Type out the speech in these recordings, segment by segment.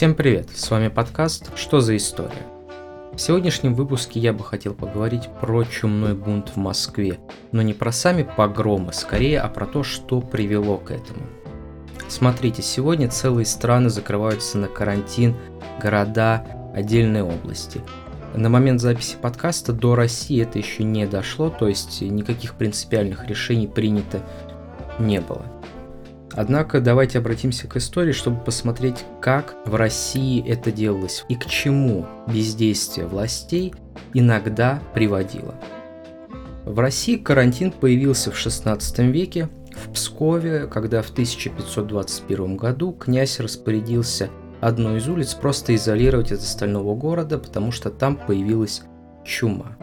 Всем привет, с вами подкаст «Что за история?». В сегодняшнем выпуске я бы хотел поговорить про чумной бунт в Москве, но не про сами погромы, скорее, а про то, что привело к этому. Смотрите, сегодня целые страны закрываются на карантин, города, отдельные области. На момент записи подкаста до России это еще не дошло, то есть никаких принципиальных решений принято не было. Однако давайте обратимся к истории, чтобы посмотреть, как в России это делалось и к чему бездействие властей иногда приводило. В России карантин появился в XVI веке в Пскове, когда в 1521 году князь распорядился одну из улиц просто изолировать от остального города, потому что там появилась чума.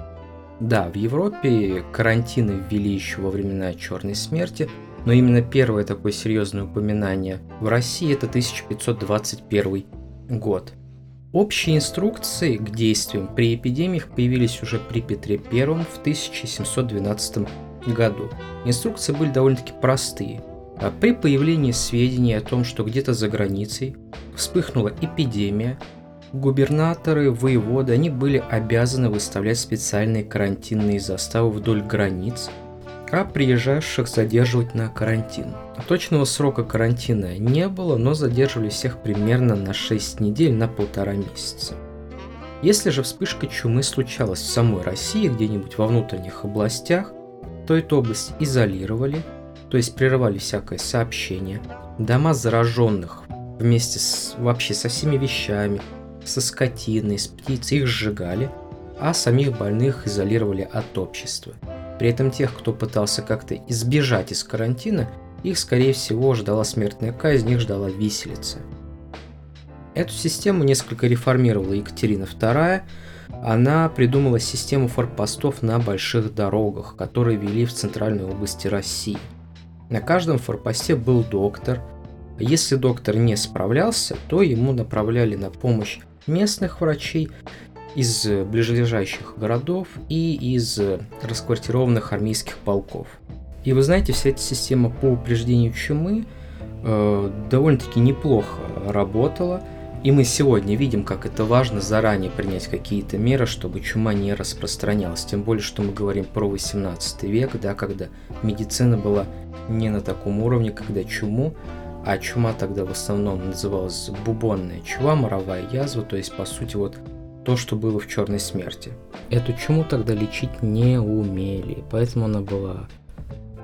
Да, в Европе карантины ввели еще во времена Черной смерти – но именно первое такое серьезное упоминание в России это 1521 год. Общие инструкции к действиям при эпидемиях появились уже при Петре I в 1712 году. Инструкции были довольно-таки простые. А при появлении сведений о том, что где-то за границей вспыхнула эпидемия, губернаторы, воеводы, они были обязаны выставлять специальные карантинные заставы вдоль границ – а приезжавших задерживать на карантин. Точного срока карантина не было, но задерживали всех примерно на 6 недель на полтора месяца. Если же вспышка чумы случалась в самой России, где-нибудь во внутренних областях, то эту область изолировали, то есть прерывали всякое сообщение. Дома зараженных вместе с вообще со всеми вещами, со скотиной, с птицей их сжигали, а самих больных изолировали от общества – при этом тех, кто пытался как-то избежать из карантина, их, скорее всего, ждала смертная казнь, их ждала виселица. Эту систему несколько реформировала Екатерина II. Она придумала систему форпостов на больших дорогах, которые вели в центральной области России. На каждом форпосте был доктор. Если доктор не справлялся, то ему направляли на помощь местных врачей из ближайших городов и из расквартированных армейских полков. И вы знаете, вся эта система по упреждению чумы э, довольно-таки неплохо работала. И мы сегодня видим, как это важно заранее принять какие-то меры, чтобы чума не распространялась. Тем более, что мы говорим про 18 век, да, когда медицина была не на таком уровне, когда чуму, а чума тогда в основном называлась бубонная чума, моровая язва, то есть, по сути, вот то, что было в Черной смерти. Эту чуму тогда лечить не умели, поэтому она была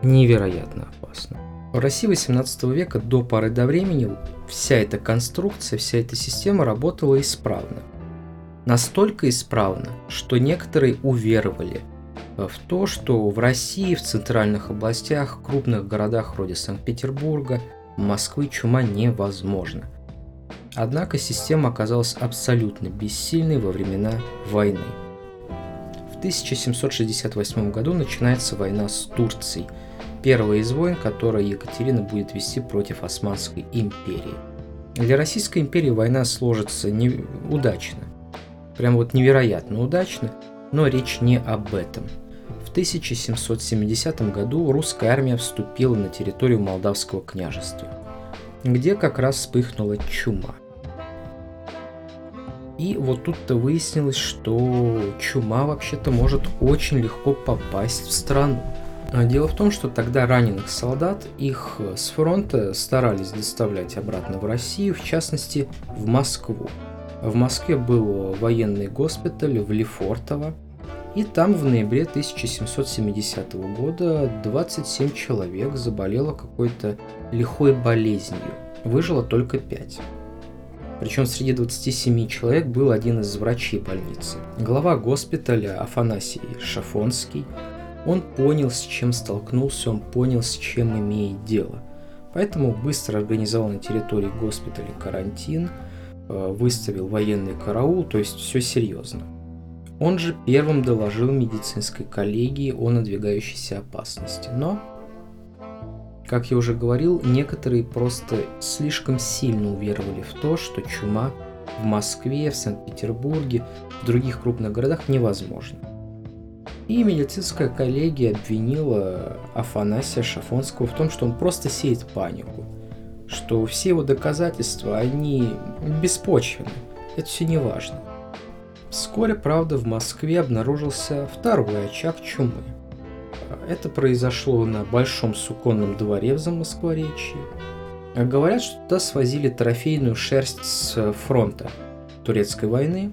невероятно опасна. В России 18 века до поры до времени вся эта конструкция, вся эта система работала исправно. Настолько исправно, что некоторые уверовали в то, что в России, в центральных областях, крупных городах вроде Санкт-Петербурга, Москвы чума невозможна. Однако система оказалась абсолютно бессильной во времена войны. В 1768 году начинается война с Турцией, первая из войн, которую Екатерина будет вести против Османской империи. Для Российской империи война сложится не... удачно, прям вот невероятно удачно, но речь не об этом. В 1770 году русская армия вступила на территорию Молдавского княжества, где как раз вспыхнула чума. И вот тут-то выяснилось, что чума вообще-то может очень легко попасть в страну. А дело в том, что тогда раненых солдат их с фронта старались доставлять обратно в Россию, в частности в Москву. В Москве был военный госпиталь в Лефортово, и там в ноябре 1770 года 27 человек заболело какой-то лихой болезнью. Выжило только 5. Причем среди 27 человек был один из врачей больницы. Глава госпиталя Афанасий Шафонский. Он понял, с чем столкнулся, он понял, с чем имеет дело. Поэтому быстро организовал на территории госпиталя карантин, э, выставил военный караул, то есть все серьезно. Он же первым доложил медицинской коллегии о надвигающейся опасности, но как я уже говорил, некоторые просто слишком сильно уверовали в то, что чума в Москве, в Санкт-Петербурге, в других крупных городах невозможна. И медицинская коллегия обвинила Афанасия Шафонского в том, что он просто сеет панику, что все его доказательства, они беспочвенны. Это все не важно. Вскоре, правда, в Москве обнаружился второй очаг чумы. Это произошло на Большом Суконном дворе в Замоскворечье. Говорят, что туда свозили трофейную шерсть с фронта Турецкой войны,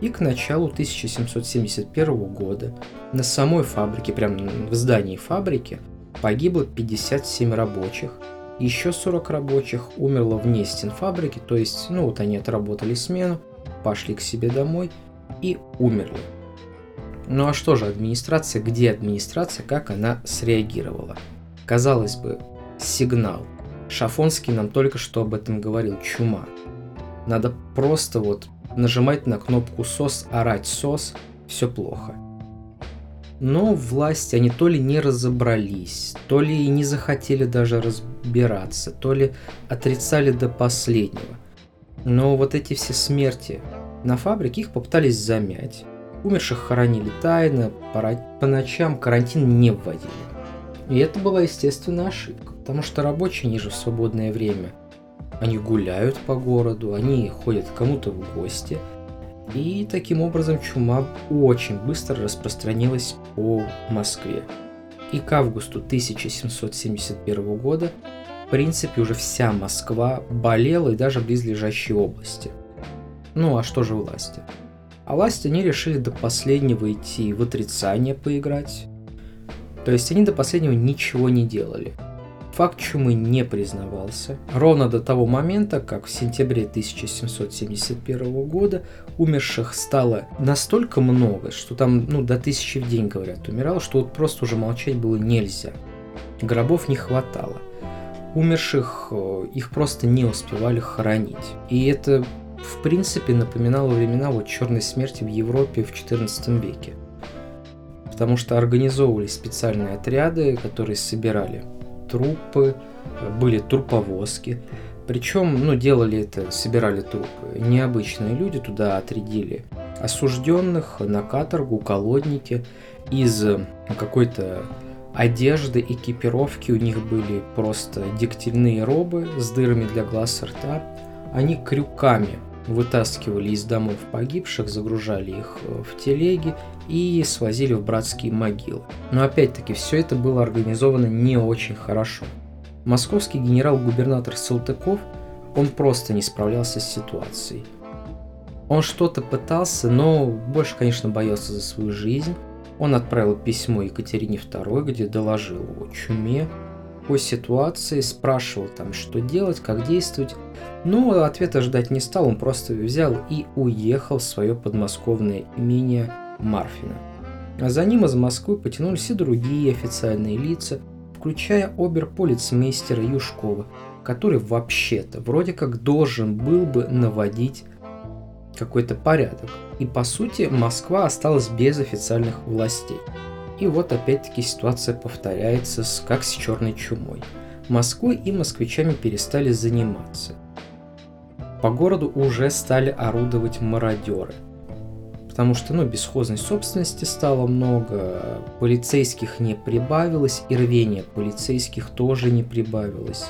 и к началу 1771 года на самой фабрике, прямо в здании фабрики, погибло 57 рабочих, еще 40 рабочих умерло вне стен фабрики, то есть, ну вот они отработали смену, пошли к себе домой и умерли. Ну а что же администрация, где администрация, как она среагировала? Казалось бы, сигнал. Шафонский нам только что об этом говорил, чума. Надо просто вот нажимать на кнопку СОС, орать СОС, все плохо. Но власти, они то ли не разобрались, то ли не захотели даже разбираться, то ли отрицали до последнего. Но вот эти все смерти на фабрике их попытались замять. Умерших хоронили тайно, по ночам карантин не вводили. И это была, естественно, ошибка, потому что рабочие, они же в свободное время, они гуляют по городу, они ходят кому-то в гости. И таким образом чума очень быстро распространилась по Москве. И к августу 1771 года, в принципе, уже вся Москва болела и даже близлежащие области. Ну а что же власти? А власти они решили до последнего идти в отрицание поиграть. То есть они до последнего ничего не делали. Факт чумы не признавался. Ровно до того момента, как в сентябре 1771 года умерших стало настолько много, что там ну, до тысячи в день, говорят, умирало, что вот просто уже молчать было нельзя. Гробов не хватало. Умерших э, их просто не успевали хоронить. И это в принципе напоминало времена вот черной смерти в Европе в XIV веке. Потому что организовывались специальные отряды, которые собирали трупы, были труповозки. Причем, ну, делали это, собирали трупы. Необычные люди туда отрядили осужденных на каторгу, колодники из какой-то одежды, экипировки. У них были просто диктильные робы с дырами для глаз и рта. Они крюками вытаскивали из домов погибших, загружали их э, в телеги и свозили в братские могилы. Но опять-таки все это было организовано не очень хорошо. Московский генерал-губернатор Салтыков, он просто не справлялся с ситуацией. Он что-то пытался, но больше, конечно, боялся за свою жизнь. Он отправил письмо Екатерине II, где доложил о чуме, о ситуации, спрашивал там, что делать, как действовать. Но ответа ждать не стал, он просто взял и уехал в свое подмосковное имение Марфина. А за ним из Москвы потянулись и другие официальные лица, включая оберполицмейстера Юшкова, который вообще-то вроде как должен был бы наводить какой-то порядок. И по сути Москва осталась без официальных властей. И вот опять-таки ситуация повторяется, с, как с черной чумой. Москвой и москвичами перестали заниматься. По городу уже стали орудовать мародеры. Потому что, ну, бесхозной собственности стало много, полицейских не прибавилось, и рвения полицейских тоже не прибавилось.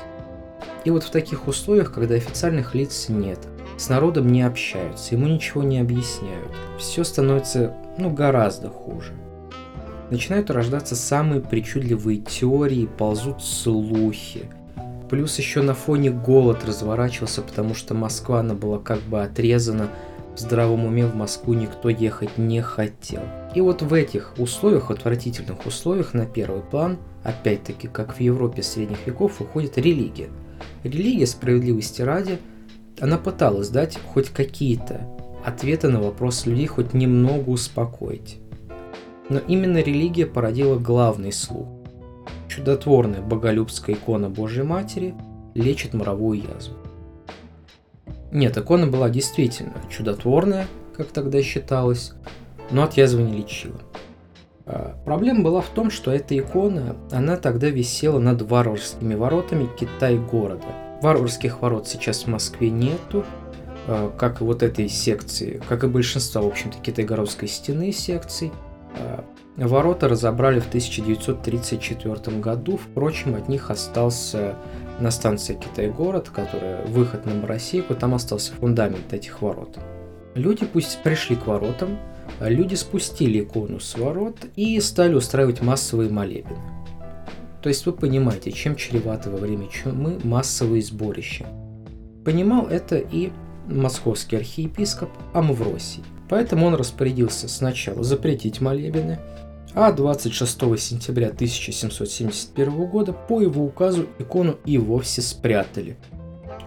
И вот в таких условиях, когда официальных лиц нет, с народом не общаются, ему ничего не объясняют, все становится, ну, гораздо хуже начинают рождаться самые причудливые теории, ползут слухи. Плюс еще на фоне голод разворачивался, потому что Москва, она была как бы отрезана, в здравом уме в Москву никто ехать не хотел. И вот в этих условиях, отвратительных условиях, на первый план, опять-таки, как в Европе средних веков, уходит религия. Религия, справедливости ради, она пыталась дать хоть какие-то ответы на вопрос людей, хоть немного успокоить. Но именно религия породила главный слух. Чудотворная боголюбская икона Божьей Матери лечит моровую язву. Нет, икона была действительно чудотворная, как тогда считалось, но от язвы не лечила. А, проблема была в том, что эта икона, она тогда висела над варварскими воротами Китай-города. Варварских ворот сейчас в Москве нету, а, как и вот этой секции, как и большинство, в общем-то, Китайгородской стены секций – ворота разобрали в 1934 году, впрочем, от них остался на станции Китай-город, которая выход на Моросейку, там остался фундамент этих ворот. Люди пусть пришли к воротам, люди спустили икону с ворот и стали устраивать массовые молебны. То есть вы понимаете, чем чревато во время чумы массовые сборища. Понимал это и московский архиепископ Амвросий. Поэтому он распорядился сначала запретить молебены, а 26 сентября 1771 года по его указу икону и вовсе спрятали.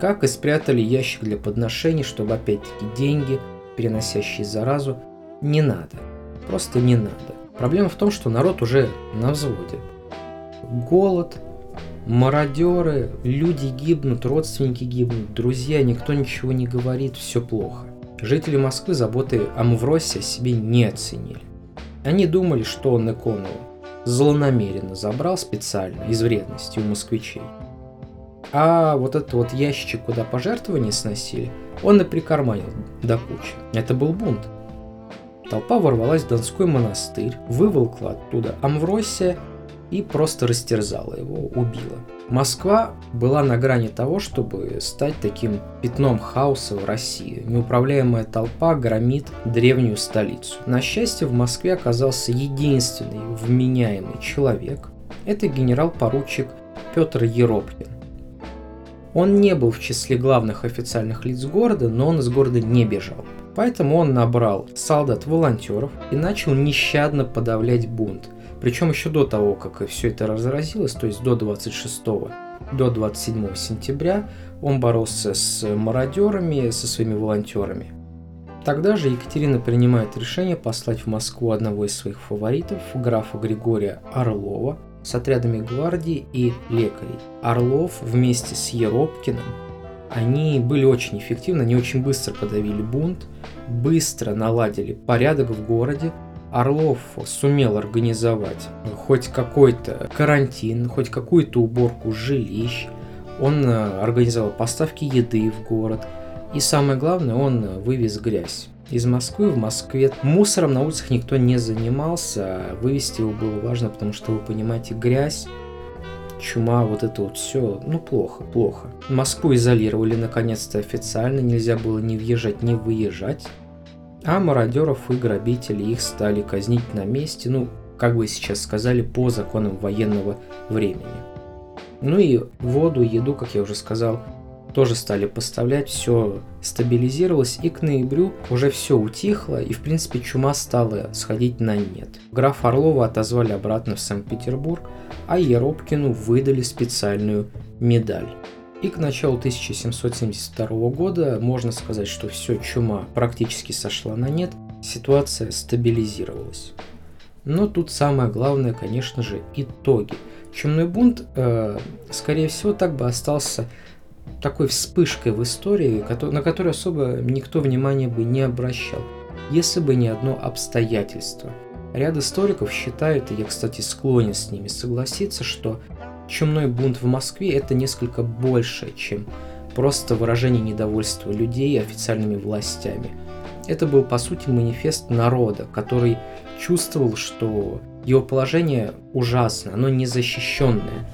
Как и спрятали ящик для подношений, чтобы опять-таки деньги, переносящие заразу, не надо. Просто не надо. Проблема в том, что народ уже на взводе. Голод, мародеры, люди гибнут, родственники гибнут, друзья, никто ничего не говорит, все плохо. Жители Москвы заботы о Мавросе себе не оценили. Они думали, что он икону злонамеренно забрал специально, из вредности у москвичей. А вот этот вот ящичек, куда пожертвования сносили, он и прикарманил до кучи. Это был бунт. Толпа ворвалась в Донской монастырь, выволкла оттуда Амвросия и просто растерзала его, убила. Москва была на грани того, чтобы стать таким пятном хаоса в России. Неуправляемая толпа громит древнюю столицу. На счастье, в Москве оказался единственный вменяемый человек. Это генерал-поручик Петр Еропкин. Он не был в числе главных официальных лиц города, но он из города не бежал. Поэтому он набрал солдат-волонтеров и начал нещадно подавлять бунт – причем еще до того, как все это разразилось, то есть до 26 до 27 сентября, он боролся с мародерами, со своими волонтерами. Тогда же Екатерина принимает решение послать в Москву одного из своих фаворитов, графа Григория Орлова, с отрядами гвардии и лекарей. Орлов вместе с Еропкиным они были очень эффективны, они очень быстро подавили бунт, быстро наладили порядок в городе, Орлов сумел организовать хоть какой-то карантин, хоть какую-то уборку жилищ, он э, организовал поставки еды в город, и самое главное, он вывез грязь. Из Москвы в Москве мусором на улицах никто не занимался, а вывести его было важно, потому что, вы понимаете, грязь, чума, вот это вот все, ну плохо, плохо. Москву изолировали наконец-то официально, нельзя было ни въезжать, ни выезжать. А мародеров и грабителей их стали казнить на месте, ну, как бы сейчас сказали, по законам военного времени. Ну и воду, еду, как я уже сказал, тоже стали поставлять, все стабилизировалось, и к ноябрю уже все утихло, и в принципе чума стала сходить на нет. Граф Орлова отозвали обратно в Санкт-Петербург, а Еропкину выдали специальную медаль. И к началу 1772 года можно сказать, что все, чума практически сошла на нет, ситуация стабилизировалась. Но тут самое главное, конечно же, итоги. Чумной бунт, э, скорее всего, так бы остался такой вспышкой в истории, на которую особо никто внимания бы не обращал, если бы не одно обстоятельство. Ряд историков считают, и я, кстати, склонен с ними согласиться, что чумной бунт в Москве это несколько больше, чем просто выражение недовольства людей официальными властями. Это был, по сути, манифест народа, который чувствовал, что его положение ужасно, оно незащищенное.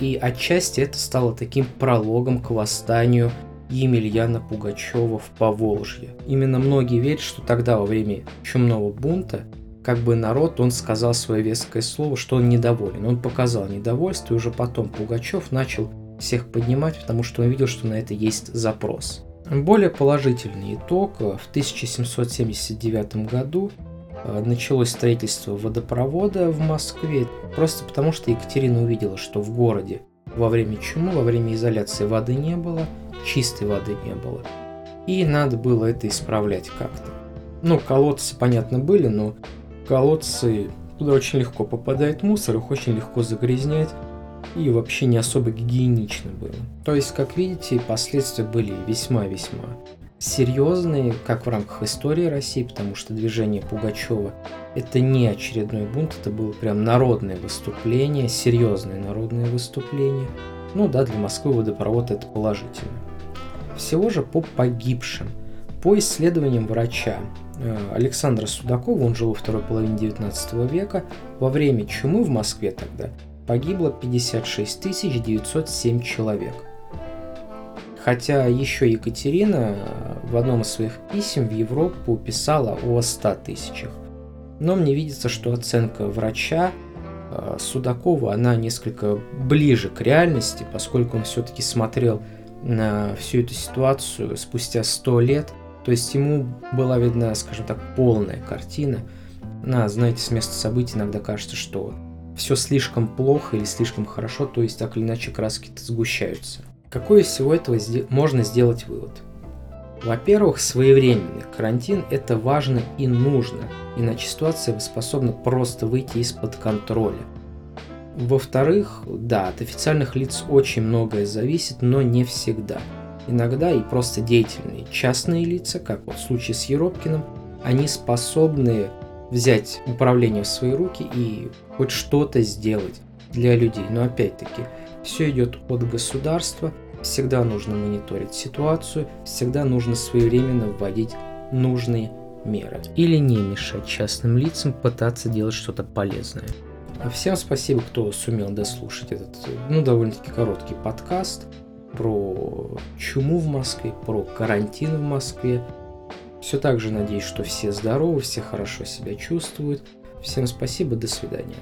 И отчасти это стало таким прологом к восстанию Емельяна Пугачева в Поволжье. Именно многие верят, что тогда, во время чумного бунта, как бы народ, он сказал свое веское слово, что он недоволен. Он показал недовольство, и уже потом Пугачев начал всех поднимать, потому что он видел, что на это есть запрос. Более положительный итог. В 1779 году э, началось строительство водопровода в Москве, просто потому что Екатерина увидела, что в городе во время чумы, во время изоляции воды не было, чистой воды не было. И надо было это исправлять как-то. Ну, колодцы, понятно, были, но колодцы, туда очень легко попадает мусор, их очень легко загрязнять, и вообще не особо гигиенично было. То есть, как видите, последствия были весьма-весьма серьезные, как в рамках истории России, потому что движение Пугачева это не очередной бунт, это было прям народное выступление, серьезное народное выступление. Ну да, для Москвы водопровод это положительно. Всего же по погибшим. По исследованиям врача, Александра Судакова, он жил во второй половине 19 века, во время чумы в Москве тогда погибло 56 907 человек. Хотя еще Екатерина в одном из своих писем в Европу писала о 100 тысячах. Но мне видится, что оценка врача э, Судакова, она несколько ближе к реальности, поскольку он все-таки смотрел на всю эту ситуацию спустя 100 лет. То есть ему была видна, скажем так, полная картина. На, знаете, с места событий иногда кажется, что все слишком плохо или слишком хорошо, то есть так или иначе краски-то сгущаются. Какой из всего этого можно сделать вывод? Во-первых, своевременный карантин – это важно и нужно, иначе ситуация способна просто выйти из-под контроля. Во-вторых, да, от официальных лиц очень многое зависит, но не всегда. Иногда и просто деятельные частные лица, как вот в случае с Еропкиным, они способны взять управление в свои руки и хоть что-то сделать для людей. Но опять-таки, все идет от государства, всегда нужно мониторить ситуацию, всегда нужно своевременно вводить нужные меры. Или не мешать частным лицам пытаться делать что-то полезное. Всем спасибо, кто сумел дослушать этот, ну, довольно-таки короткий подкаст про чуму в Москве, про карантин в Москве. Все так же надеюсь, что все здоровы, все хорошо себя чувствуют. Всем спасибо, до свидания.